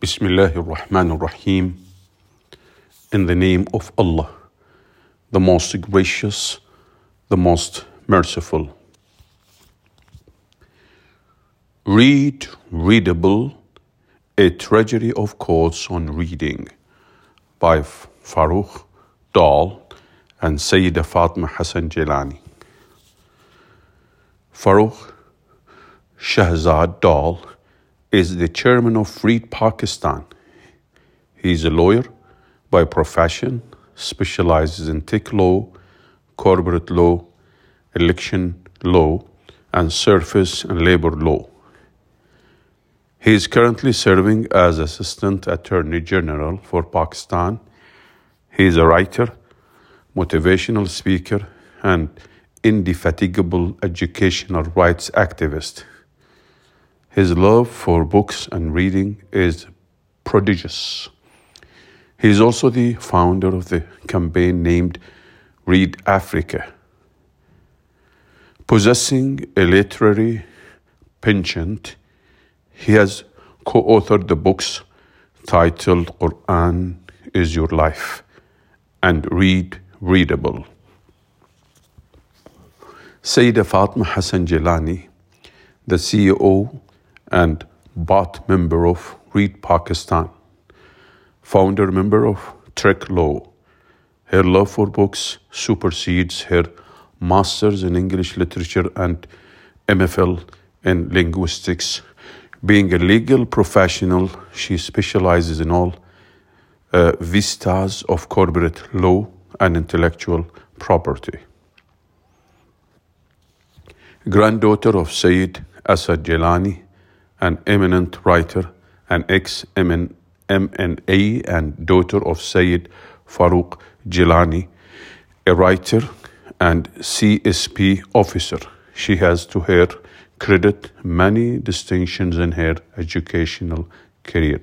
Bismillahir Rahmanir Rahim. In the name of Allah, the most gracious, the most merciful. Read, readable, a Treasury of quotes on reading by Farooq Dahl and Sayyida Fatma Hassan Jilani. Farooq Shahzad Dahl is the chairman of Read Pakistan. He is a lawyer by profession, specializes in tech law, corporate law, election law, and service and labor law. He is currently serving as Assistant Attorney General for Pakistan. He is a writer, motivational speaker, and indefatigable educational rights activist. His love for books and reading is prodigious. He is also the founder of the campaign named Read Africa. Possessing a literary penchant, he has co authored the books titled Quran is Your Life and Read Readable. Sayyida Fatma Hassan Jilani, the CEO and board member of Read Pakistan, founder member of Trek Law. Her love for books supersedes her master's in English literature and MPhil in linguistics. Being a legal professional, she specializes in all uh, vistas of corporate law and intellectual property. Granddaughter of Sayyid Asad Jilani, an eminent writer an ex MNA and daughter of Sayyid Farooq Jilani, a writer and CSP officer. She has to her credit many distinctions in her educational career.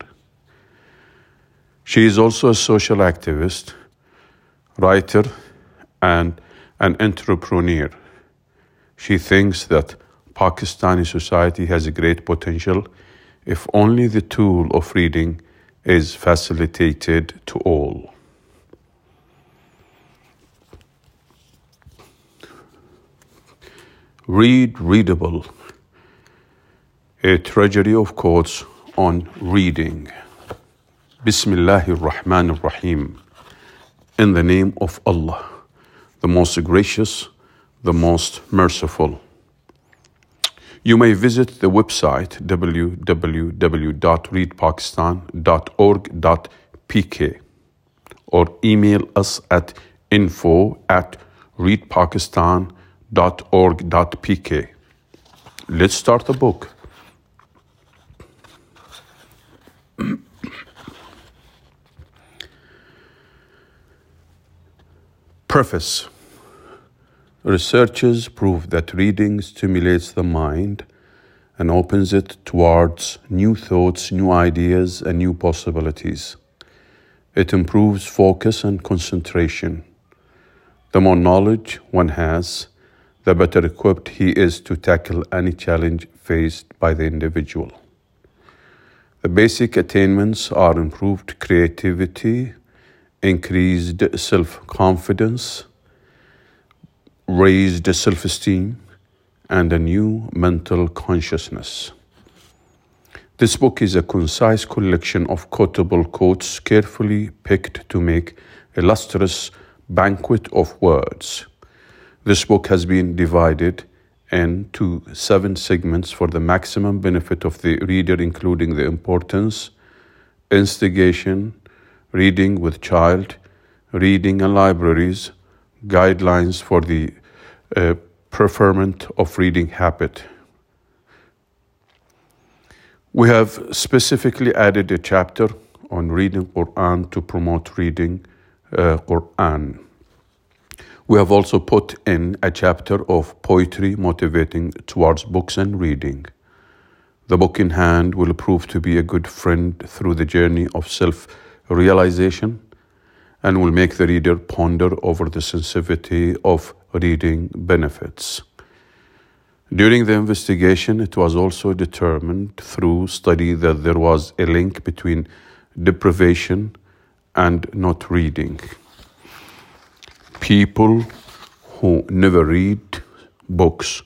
She is also a social activist, writer, and an entrepreneur. She thinks that Pakistani society has a great potential if only the tool of reading is facilitated to all. Read Readable, a treasury of quotes on reading. Bismillahir Rahmanir Rahim. In the name of Allah, the most gracious, the most merciful. You may visit the website www.readpakistan.org.pk or email us at info at readpakistan.org.pk. Let's start the book. Preface Researchers prove that reading stimulates the mind and opens it towards new thoughts, new ideas, and new possibilities. It improves focus and concentration. The more knowledge one has, the better equipped he is to tackle any challenge faced by the individual. The basic attainments are improved creativity, increased self confidence, raised self esteem, and a new mental consciousness. This book is a concise collection of quotable quotes carefully picked to make a lustrous banquet of words. This book has been divided into seven segments for the maximum benefit of the reader, including the importance, instigation, reading with child, reading and libraries, guidelines for the preferment of reading habit. We have specifically added a chapter on reading Quran to promote reading uh, Quran. We have also put in a chapter of poetry motivating towards books and reading. The book in hand will prove to be a good friend through the journey of self realization and will make the reader ponder over the sensitivity of reading benefits. During the investigation, it was also determined through study that there was a link between deprivation and not reading. People who never read books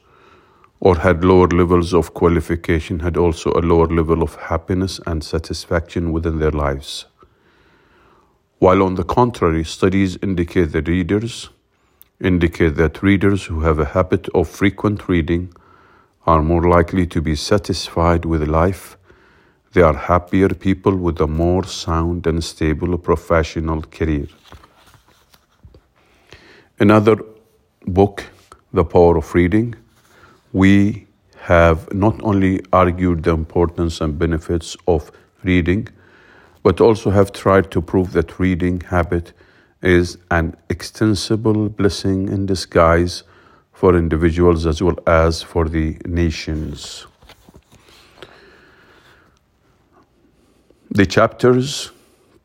or had lower levels of qualification had also a lower level of happiness and satisfaction within their lives. While on the contrary, studies indicate that readers indicate that readers who have a habit of frequent reading are more likely to be satisfied with life. They are happier people with a more sound and stable professional career. Another book, The Power of Reading, we have not only argued the importance and benefits of reading, but also have tried to prove that reading habit is an extensible blessing in disguise for individuals as well as for the nations. The chapters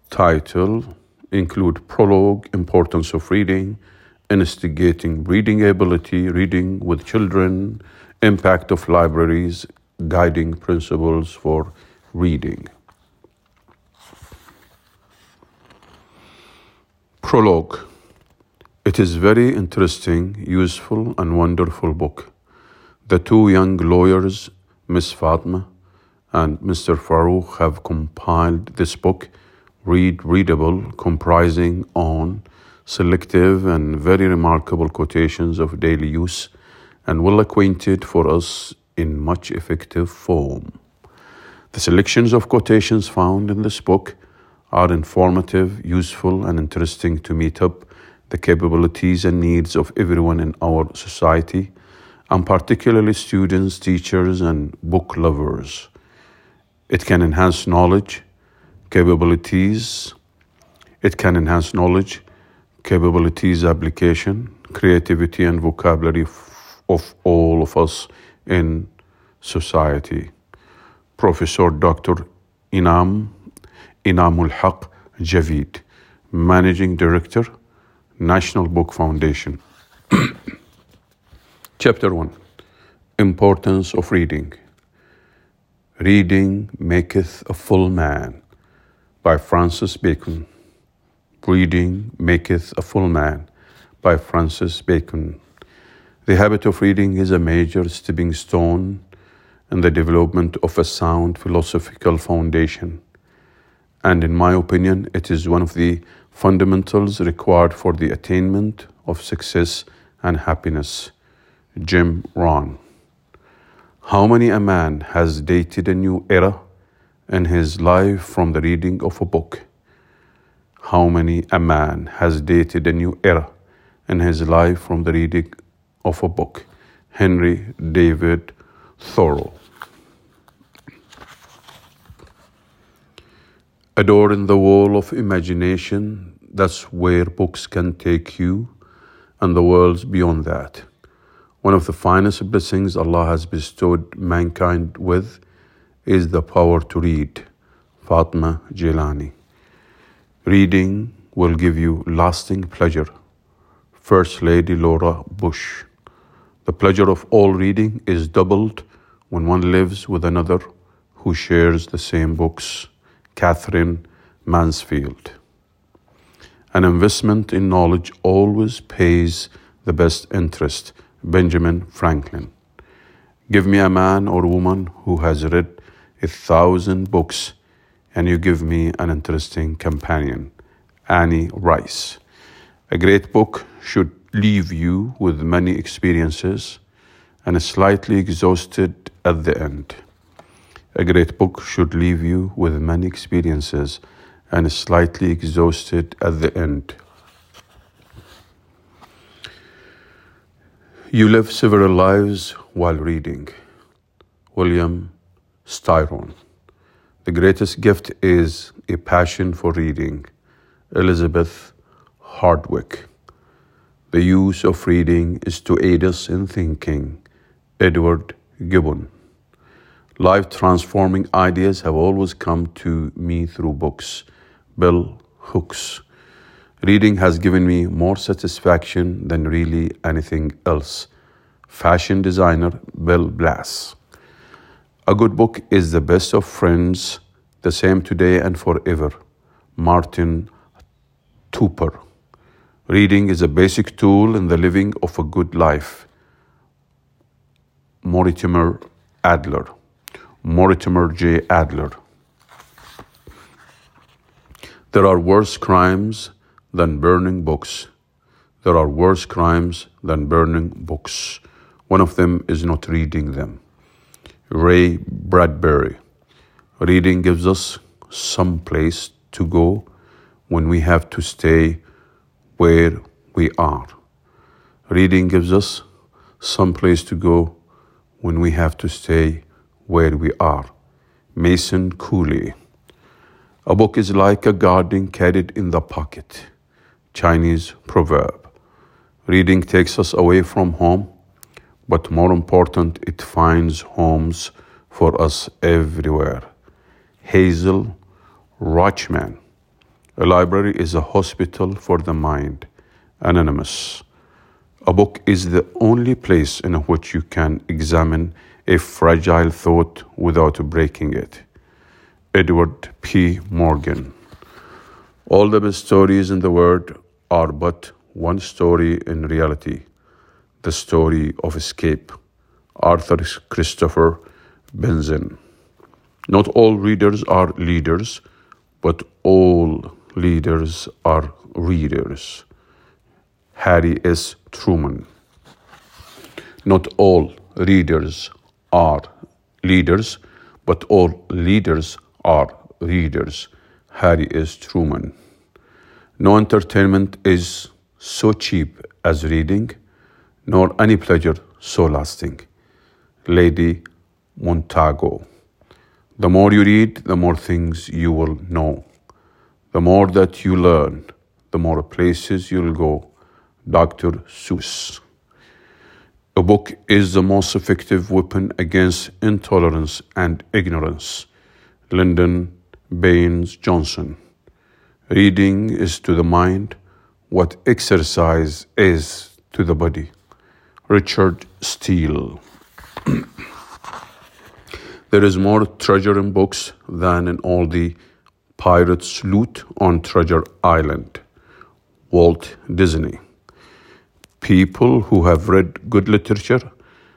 title include prologue, importance of reading, instigating reading ability, reading with children, impact of libraries, guiding principles for reading. Prologue It is very interesting, useful, and wonderful book. The two young lawyers, Miss Fatma and Mr. Farouk, have compiled this book, read readable, comprising on selective and very remarkable quotations of daily use, and well acquainted for us in much effective form. The selections of quotations found in this book are informative, useful, and interesting to meet up the capabilities and needs of everyone in our society, and particularly students, teachers, and book lovers. It can enhance knowledge, capabilities. It can enhance knowledge, capabilities, application, creativity, and vocabulary of all of us in society. Professor Dr. Inam Inamul Haq Javid, Managing Director, National Book Foundation. Chapter 1 Importance of Reading Reading Maketh a Full Man by Francis Bacon. Reading Maketh a Full Man by Francis Bacon. The habit of reading is a major stepping stone in the development of a sound philosophical foundation and in my opinion, it is one of the fundamentals required for the attainment of success and happiness. Jim Rohn. How many a man has dated a new era in his life from the reading of a book? How many a man has dated a new era in his life from the reading of a book? Henry David Thoreau. Adorn the wall of imagination, that's where books can take you, and the worlds beyond that. One of the finest blessings Allah has bestowed mankind with is the power to read. Fatma Jilani. Reading will give you lasting pleasure. First Lady Laura Bush. The pleasure of all reading is doubled when one lives with another who shares the same books. Katherine Mansfield. An investment in knowledge always pays the best interest. Benjamin Franklin. Give me a man or woman who has read a thousand books, and you give me an interesting companion. Annie Rice. A great book should leave you with many experiences and slightly exhausted at the end. A great book should leave you with many experiences and slightly exhausted at the end. You live several lives while reading. William Styron. The greatest gift is a passion for reading. Elizabeth Hardwick. The use of reading is to aid us in thinking. Edward Gibbon. Life transforming ideas have always come to me through books. bell hooks. Reading has given me more satisfaction than really anything else. fashion designer Bill Blass. A good book is the best of friends, the same today and forever. Martin Tupper. Reading is a basic tool in the living of a good life. Mortimer Adler. Mortimer J. Adler. There are worse crimes than burning books. There are worse crimes than burning books. One of them is not reading them. Ray Bradbury. Reading gives us some place to go when we have to stay where we are. Reading gives us some place to go when we have to stay where we are. Mason Cooley. A book is like a garden carried in the pocket. Chinese proverb. Reading takes us away from home but more important, it finds homes for us everywhere. Hazel Rochman. A library is a hospital for the mind. Anonymous. A book is the only place in which you can examine a fragile thought without breaking it. Edward P. Morgan. All the best stories in the world are but one story in reality the story of escape. Arthur Christopher Benson. Not all readers are leaders, but all leaders are readers. Harry S. Truman. Not all readers are leaders, but all leaders are readers. Harry S. Truman. No entertainment is so cheap as reading nor any pleasure so lasting. Lady Montagu. The more you read, the more things you will know. The more that you learn, the more places you'll go. Dr. Seuss. A book is the most effective weapon against intolerance and ignorance. Lyndon Baines Johnson. Reading is to the mind what exercise is to the body. Richard Steele. there is more treasure in books than in all the pirates' loot on Treasure Island. Walt Disney. People who have read good literature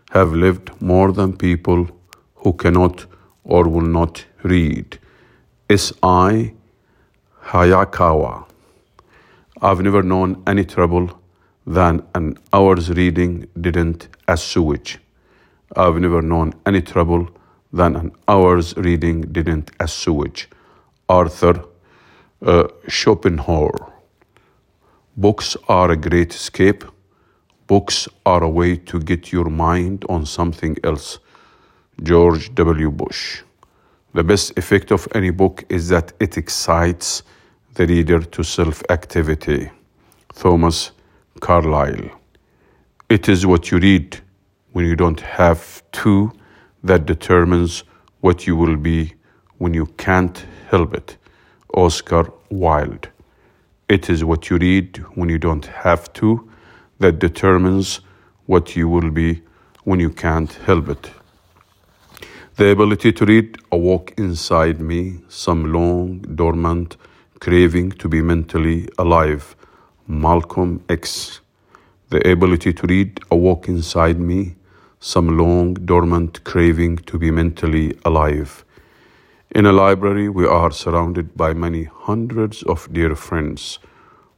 have lived more than people who cannot or will not read. S.I. Hayakawa. I've never known any trouble than an hour's reading didn't assuage. I've never known any trouble than an hour's reading didn't assuage. Arthur uh, Schopenhauer. Books are a great escape. Books are a way to get your mind on something else. George W. Bush. The best effect of any book is that it excites the reader to self activity. Thomas Carlyle. It is what you read when you don't have to that determines what you will be when you can't help it. Oscar Wilde. It is what you read when you don't have to that determines what you will be when you can't help it. The ability to read awoke inside me some long dormant craving to be mentally alive Malcolm X. The ability to read awoke inside me some long dormant craving to be mentally alive. In a library, we are surrounded by many hundreds of dear friends.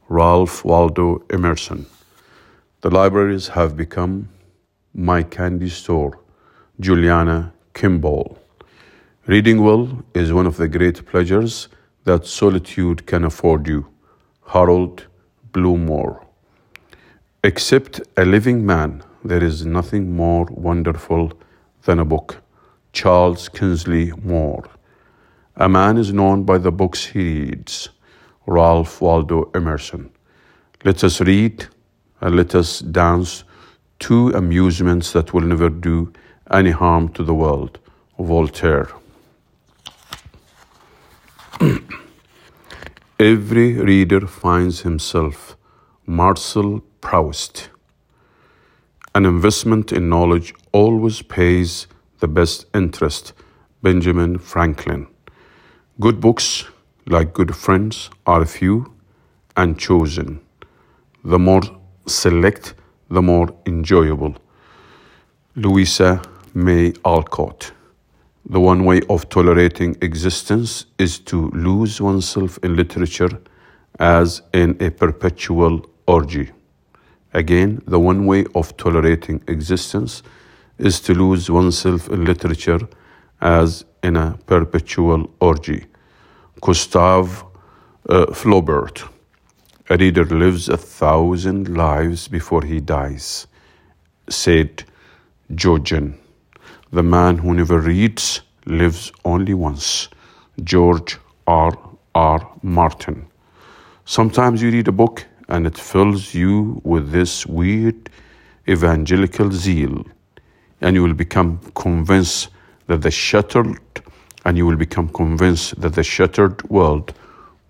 Ralph Waldo Emerson. The libraries have become my candy store. Juliana Kimball. Reading well is one of the great pleasures that solitude can afford you. Harold Bloomore. Except a living man, there is nothing more wonderful than a book. Charles Kingsley Moore. A man is known by the books he reads. Ralph Waldo Emerson. Let us read and let us dance two amusements that will never do any harm to the world. Voltaire. Every reader finds himself Marcel Proust. An investment in knowledge always pays the best interest. Benjamin Franklin. Good books, like good friends, are few and chosen. The more select, the more enjoyable. Louisa May Alcott. The one way of tolerating existence is to lose oneself in literature as in a perpetual orgy. Again, the one way of tolerating existence is to lose oneself in literature as in a perpetual orgy. Gustave uh, Flaubert. A reader lives a thousand lives before he dies, said Jojen. The man who never reads lives only once. George R. R. Martin. Sometimes you read a book and it fills you with this weird evangelical zeal, and you will become convinced that the shattered and you will become convinced that the shattered world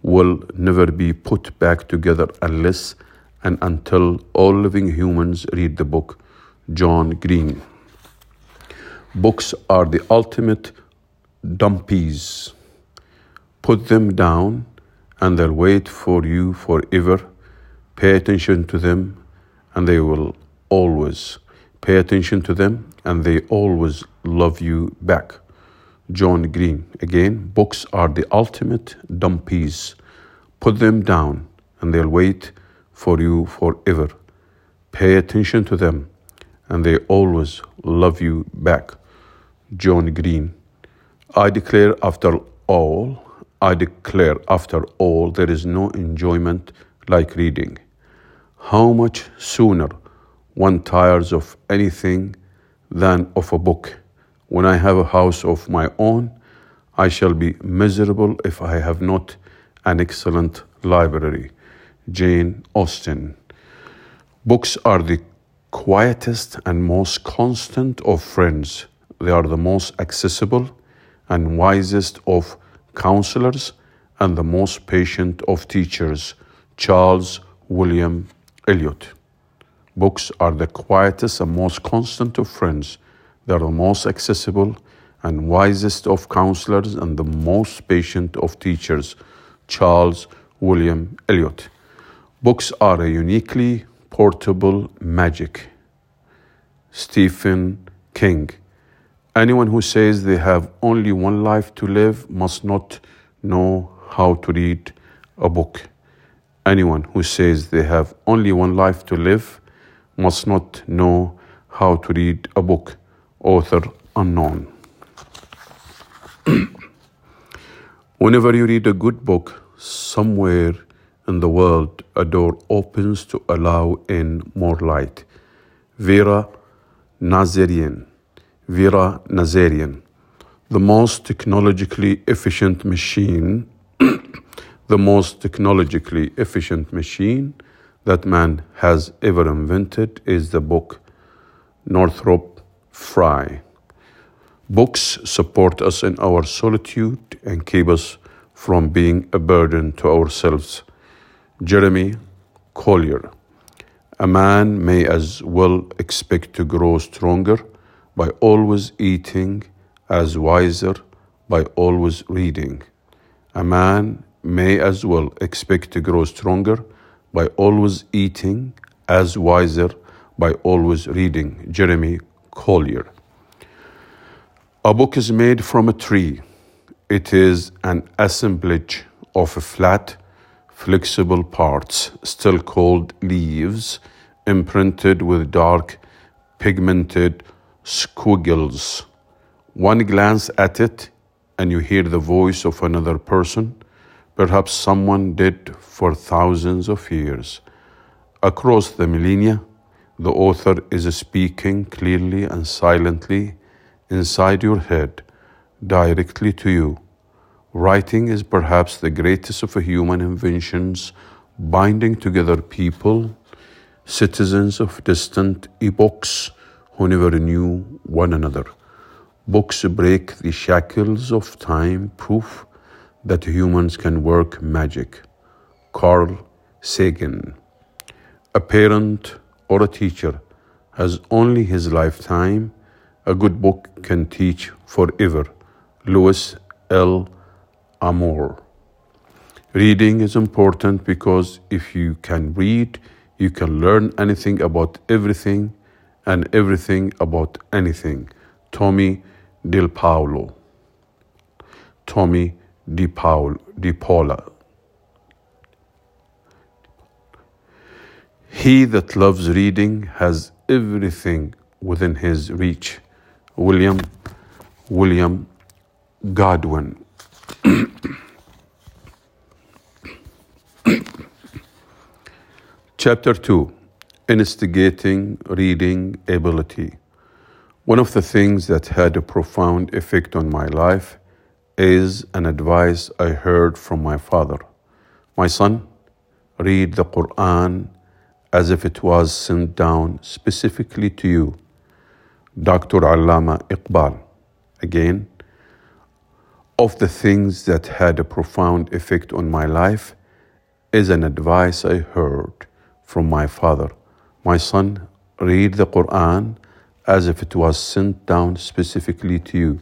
will never be put back together unless and until all living humans read the book John Green. Books are the ultimate Dumpees. Put them down and they'll wait for you forever Pay attention to them, and they will always pay attention to them, and they always love you back. John Green. Again, books are the ultimate Dumpees. Put them down, and they'll wait for you forever. Pay attention to them, and they always love you back. John Green. I declare after all, I declare after all, there is no enjoyment like reading. How much sooner one tires of anything than of a book. When I have a house of my own, I shall be miserable if I have not an excellent library. Jane Austen. Books are the quietest and most constant of friends. They are the most accessible and wisest of counselors and the most patient of teachers. Charles William Eliot. Books are the quietest and most constant of friends. They are the most accessible and wisest of counselors and the most patient of teachers. Charles William Eliot. Books are a uniquely portable magic. Stephen King. Anyone who says they have only one life to live must not know how to read a book. Anyone who says they have only one life to live must not know how to read a book. Author unknown. Whenever you read a good book, somewhere in the world a door opens to allow in more light. Vera Nazarian. Vera Nazarian. The most technologically efficient machine the most technologically efficient machine that man has ever invented is the book Northrop Frye. Books support us in our solitude and keep us from being a burden to ourselves. Jeremy Collier. A man may as well expect to grow stronger by always eating as wiser by always reading. A man may as well expect to grow stronger by always eating, as wiser by always reading. Jeremy Collier. A book is made from a tree. It is an assemblage of flat, flexible parts, still called leaves, imprinted with dark, pigmented squiggles. One glance at it, and you hear the voice of another person perhaps someone did for thousands of years. Across the millennia, the author is speaking clearly and silently inside your head, directly to you. Writing is perhaps the greatest of human inventions, binding together people, citizens of distant epochs who never knew one another. Books break the shackles of time, proof that humans can work magic. Carl Sagan. A parent or a teacher has only his lifetime. A good book can teach forever. Louis L. Amour. Reading is important because if you can read, you can learn anything about everything and everything about anything. Tommy Del Paulo. Tommy Di, Paul, Di Paula. He that loves reading has everything within his reach. William William Godwin. Chapter 2 Instigating Reading Ability. One of the things that had a profound effect on my life is an advice I heard from my father. My son, read the Quran as if it was sent down specifically to you. Dr. Allama Iqbal. Again, of the things that had a profound effect on my life is an advice I heard from my father. My son, read the Quran as if it was sent down specifically to you.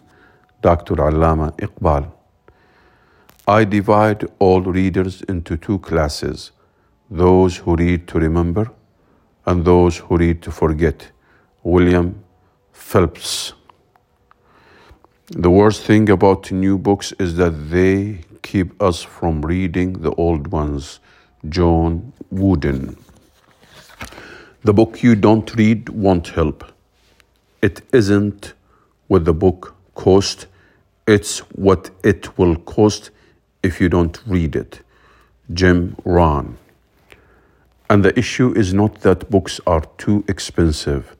Dr. Allama Iqbal. I divide all readers into two classes those who read to remember and those who read to forget. William Phelps. The worst thing about new books is that they keep us from reading the old ones. John Wooden. The book you don't read won't help. It isn't what the book cost, it's what it will cost if you don't read it. Jim Rohn. And the issue is not that books are too expensive.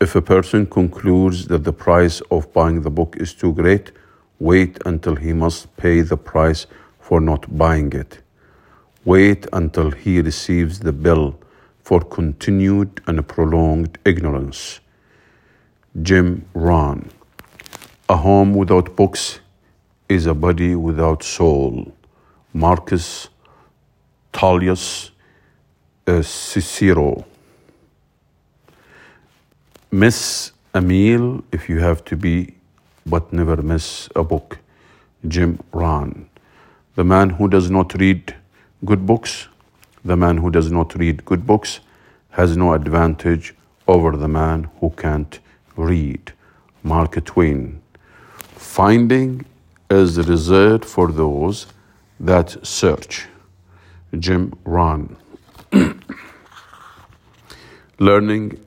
If a person concludes that the price of buying the book is too great, wait until he must pay the price for not buying it. Wait until he receives the bill for continued and prolonged ignorance. Jim Rohn. A home without books is a body without soul. Marcus Tullius Uh, Cicero. Miss a meal if you have to be, but never miss a book. Jim Rohn. The man who does not read good books, the man who does not read good books has no advantage over the man who can't read. Mark Twain. Finding is reserved for those that search. Jim Rohn. Learning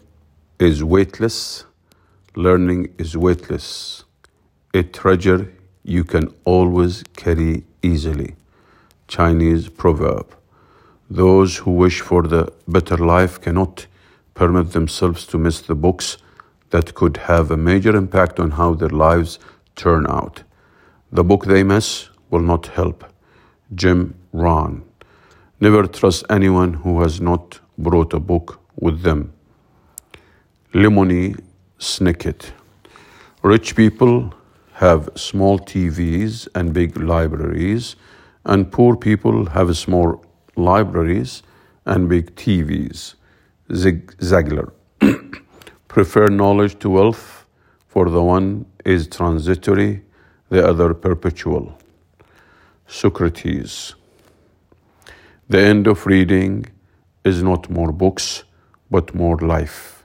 is weightless. Learning is weightless. A treasure you can always carry easily. Chinese proverb. Those who wish for the better life cannot permit themselves to miss the books that could have a major impact on how their lives turn out. The book they miss will not help. Jim Rohn. Never trust anyone who has not brought a book with them. Lemony Snicket. Rich people have small TVs and big libraries, and poor people have small libraries and big TVs. Zig Ziglar. Prefer knowledge to wealth, for the one is transitory, the other perpetual. Socrates. The end of reading is not more books, but more life.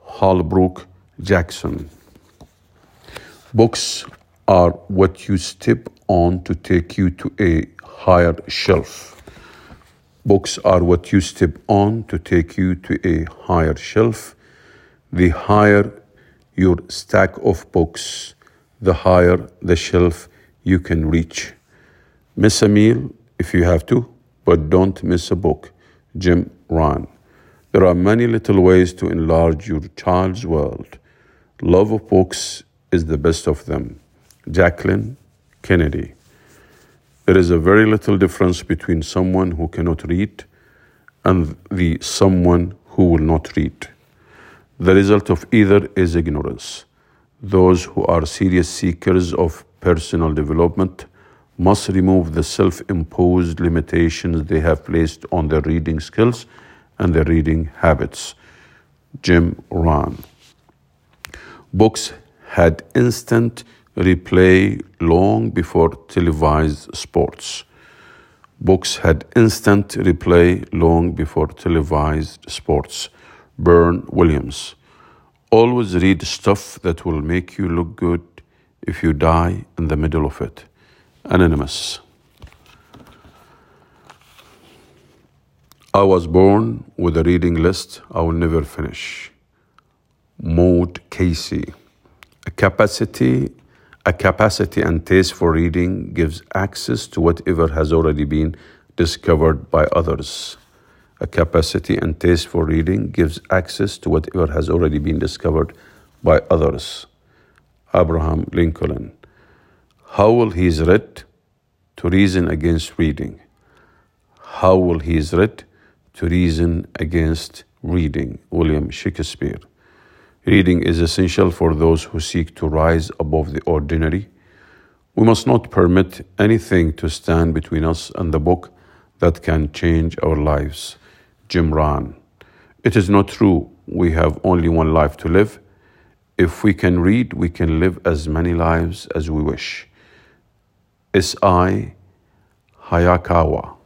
Holbrook Jackson. Books are what you step on to take you to a higher shelf. Books are what you step on to take you to a higher shelf. The higher your stack of books, the higher the shelf you can reach. Miss a meal if you have to, but don't miss a book. Jim Rohn. There are many little ways to enlarge your child's world. Love of books is the best of them. Jacqueline Kennedy. There is a very little difference between someone who cannot read and the someone who will not read. The result of either is ignorance. Those who are serious seekers of personal development must remove the self imposed limitations they have placed on their reading skills and their reading habits. Jim Rohn. Books had instant replay long before televised sports. Books had instant replay long before televised sports. Bern Williams. Always read stuff that will make you look good if you die in the middle of it. Anonymous. I was born with a reading list I will never finish. Maud Casey. A capacity, a capacity and taste for reading gives access to whatever has already been discovered by others. A capacity and taste for reading gives access to whatever has already been discovered by others. Abraham Lincoln. How will he is read to reason against reading? How will he is read to reason against reading. William Shakespeare. Reading is essential for those who seek to rise above the ordinary. We must not permit anything to stand between us and the book that can change our lives. Jim Rohn. It is not true we have only one life to live. If we can read, we can live as many lives as we wish. S.I. Hayakawa.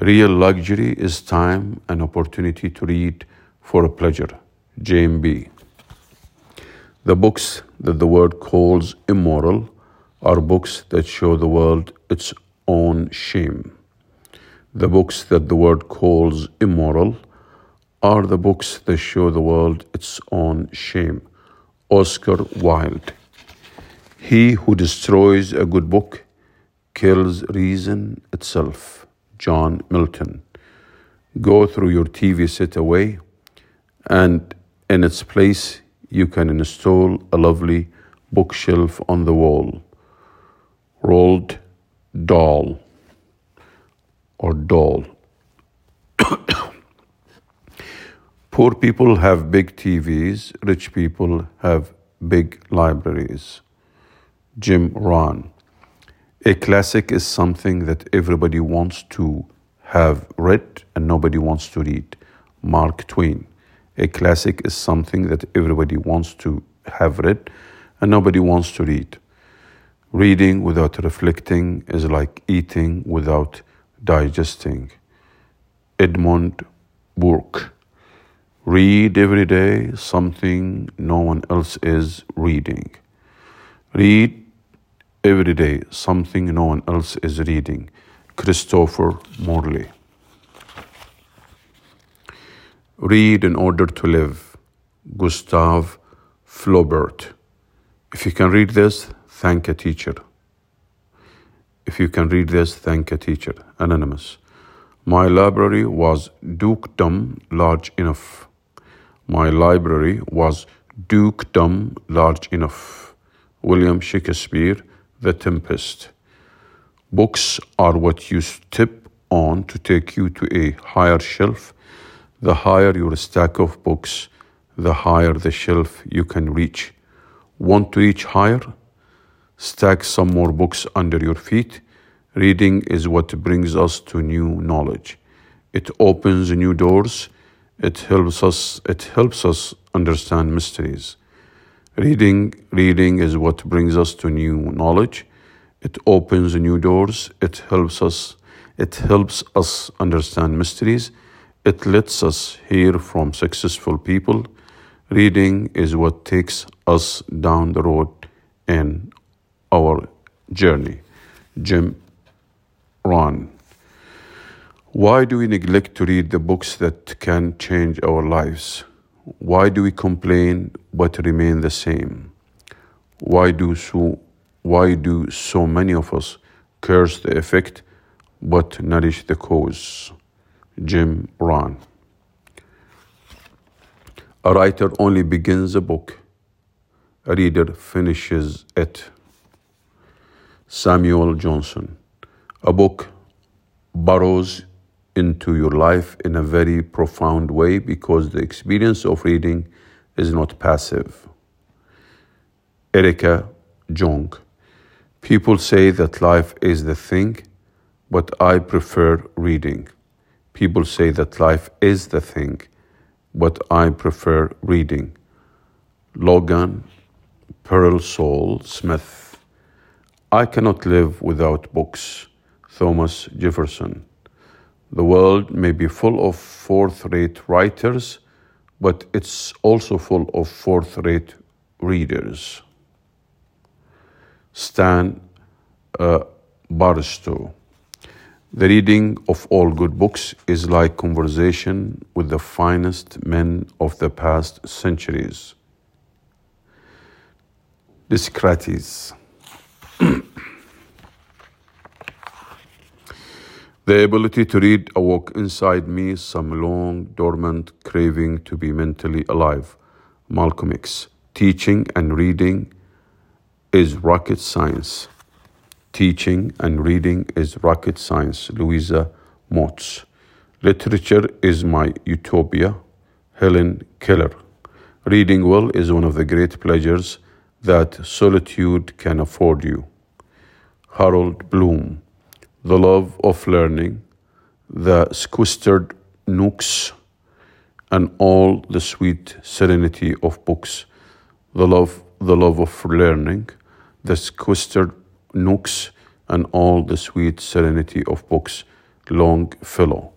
Real luxury is time and opportunity to read for pleasure. JMB. The books that the world calls immoral are books that show the world its own shame. The books that the world calls immoral are the books that show the world its own shame. Oscar Wilde. He who destroys a good book kills reason itself. John Milton. Go through your TV set away, and in its place, you can install a lovely bookshelf on the wall. Roald doll or doll. Poor people have big TVs, rich people have big libraries. Jim Rohn. A classic is something that everybody wants to have read and nobody wants to read. Mark Twain. A classic is something that everybody wants to have read and nobody wants to read. Reading without reflecting is like eating without digesting. Edmund Burke. Read every day something no one else is reading. Read every day something no one else is reading. Christopher Morley. Read in order to live. Gustav Flaubert. If you can read this, thank a teacher. If you can read this, thank a teacher. Anonymous. My library was dukedom large enough. My library was dukedom large enough. William Shakespeare, the Tempest. Books are what you step on to take you to a higher shelf. The higher your stack of books, the higher the shelf you can reach. Want to reach higher? Stack some more books under your feet. Reading is what brings us to new knowledge. It opens new doors. It helps us it helps us understand mysteries. Reading, reading is what brings us to new knowledge. It opens new doors. It helps us. It helps us understand mysteries. It lets us hear from successful people. Reading is what takes us down the road in our journey. Jim Rohn. Why do we neglect to read the books that can change our lives? Why do we complain but remain the same? Why do so why do so many of us curse the effect but nourish the cause? Jim Rohn. A writer only begins a book, a reader finishes it. Samuel Johnson. A book burrows into your life in a very profound way because the experience of reading is not passive. Erica Jong. People say that life is the thing, but I prefer reading. People say that life is the thing, but I prefer reading. Logan Pearsall Smith. I cannot live without books. Thomas Jefferson. The world may be full of fourth rate writers, but it's also full of fourth rate readers. Stan uh, Barstow. The reading of all good books is like conversation with the finest men of the past centuries. Descartes. The ability to read awoke inside me some long dormant craving to be mentally alive. Malcolm X. Teaching and reading is rocket science. Teaching and reading is rocket science. Louisa Moats. Literature is my utopia. Helen Keller. Reading well is one of the great pleasures that solitude can afford you. Harold Bloom the love of learning, the sequestered nooks, and all the sweet serenity of books, the love, the love of learning, the sequestered nooks, and all the sweet serenity of books. Longfellow.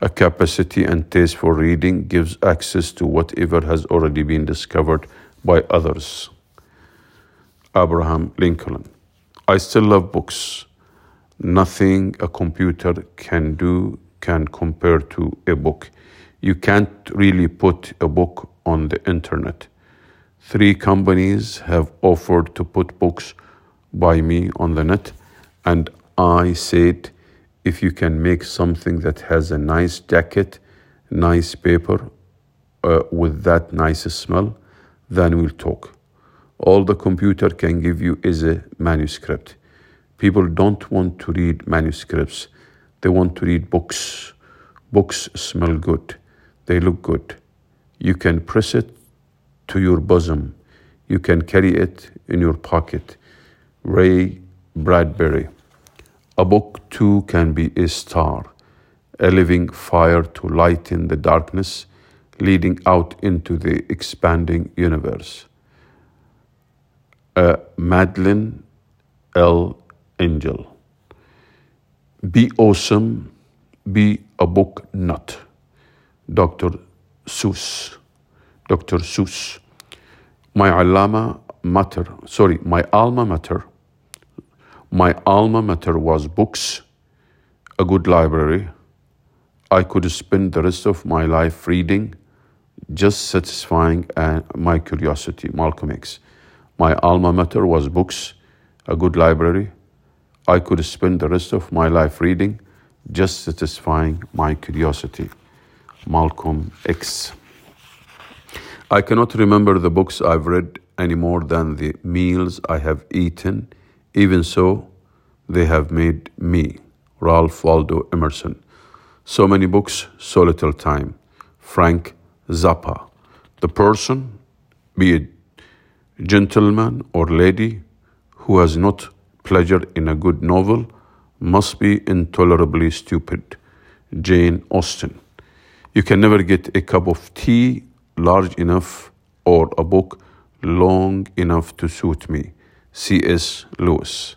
A capacity and taste for reading gives access to whatever has already been discovered by others. Abraham Lincoln. I still love books nothing a computer can do can compare to a book. You can't really put a book on the internet. Three companies have offered to put books by me on the net, and I said, if you can make something that has a nice jacket, nice paper, uh, with that nice smell, then we'll talk. All the computer can give you is a manuscript. People don't want to read manuscripts, they want to read books. Books smell good, they look good. You can press it to your bosom, you can carry it in your pocket. Ray Bradbury. A book too can be a star, a living fire to lighten the darkness, leading out into the expanding universe. Uh, Madeleine L' Engle. Be awesome, be a book nut. Dr. Seuss. Dr. Seuss. My alma mater, sorry, my alma mater, my alma mater was books, a good library. I could spend the rest of my life reading, just satisfying uh, my curiosity. Malcolm X. My alma mater was books, a good library. I could spend the rest of my life reading, just satisfying my curiosity. Malcolm X. I cannot remember the books I've read any more than the meals I have eaten. Even so, they have made me. Ralph Waldo Emerson. So many books, so little time. Frank Zappa. The person, be it gentleman or lady, who has not pleasure in a good novel must be intolerably stupid. Jane Austen. You can never get a cup of tea large enough or a book long enough to suit me. C.S. Lewis.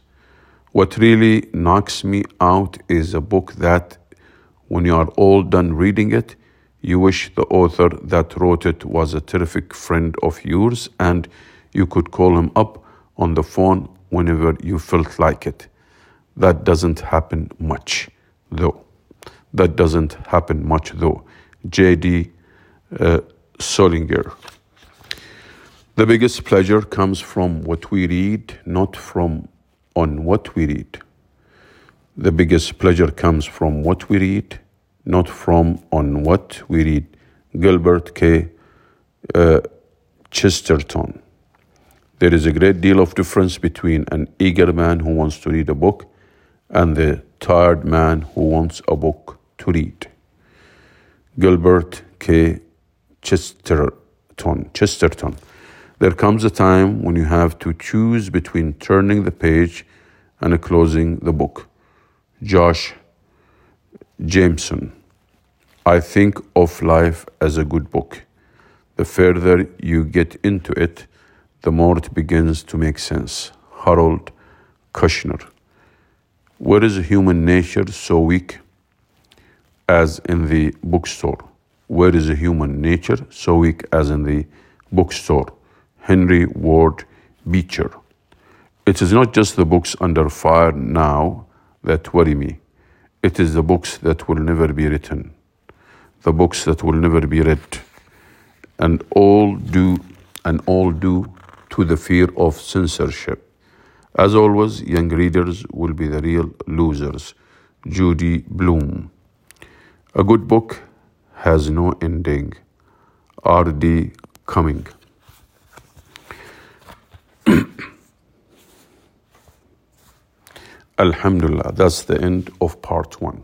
What really knocks me out is a book that, when you are all done reading it, you wish the author that wrote it was a terrific friend of yours and you could call him up on the phone whenever you felt like it. That doesn't happen much, though. That doesn't happen much, though. J.D. Uh, Salinger. The biggest pleasure comes from what we read, not from on what we read. The biggest pleasure comes from what we read, not from on what we read. Gilbert K. Uh, Chesterton. There is a great deal of difference between an eager man who wants to read a book and the tired man who wants a book to read. Gilbert K. Chesterton. Chesterton. There comes a time when you have to choose between turning the page and closing the book. Josh Jameson. I think of life as a good book. The further you get into it, the more it begins to make sense. Harold Kushner. Where is human nature so weak as in the bookstore? Where is human nature so weak as in the bookstore? Henry Ward Beecher. It is not just the books under fire now that worry me. It is the books that will never be written, the books that will never be read, and all do and all due to the fear of censorship. As always, young readers will be the real losers. Judy Blume. A good book has no ending. R.D. Cumming. Alhamdulillah, that's the end of part one.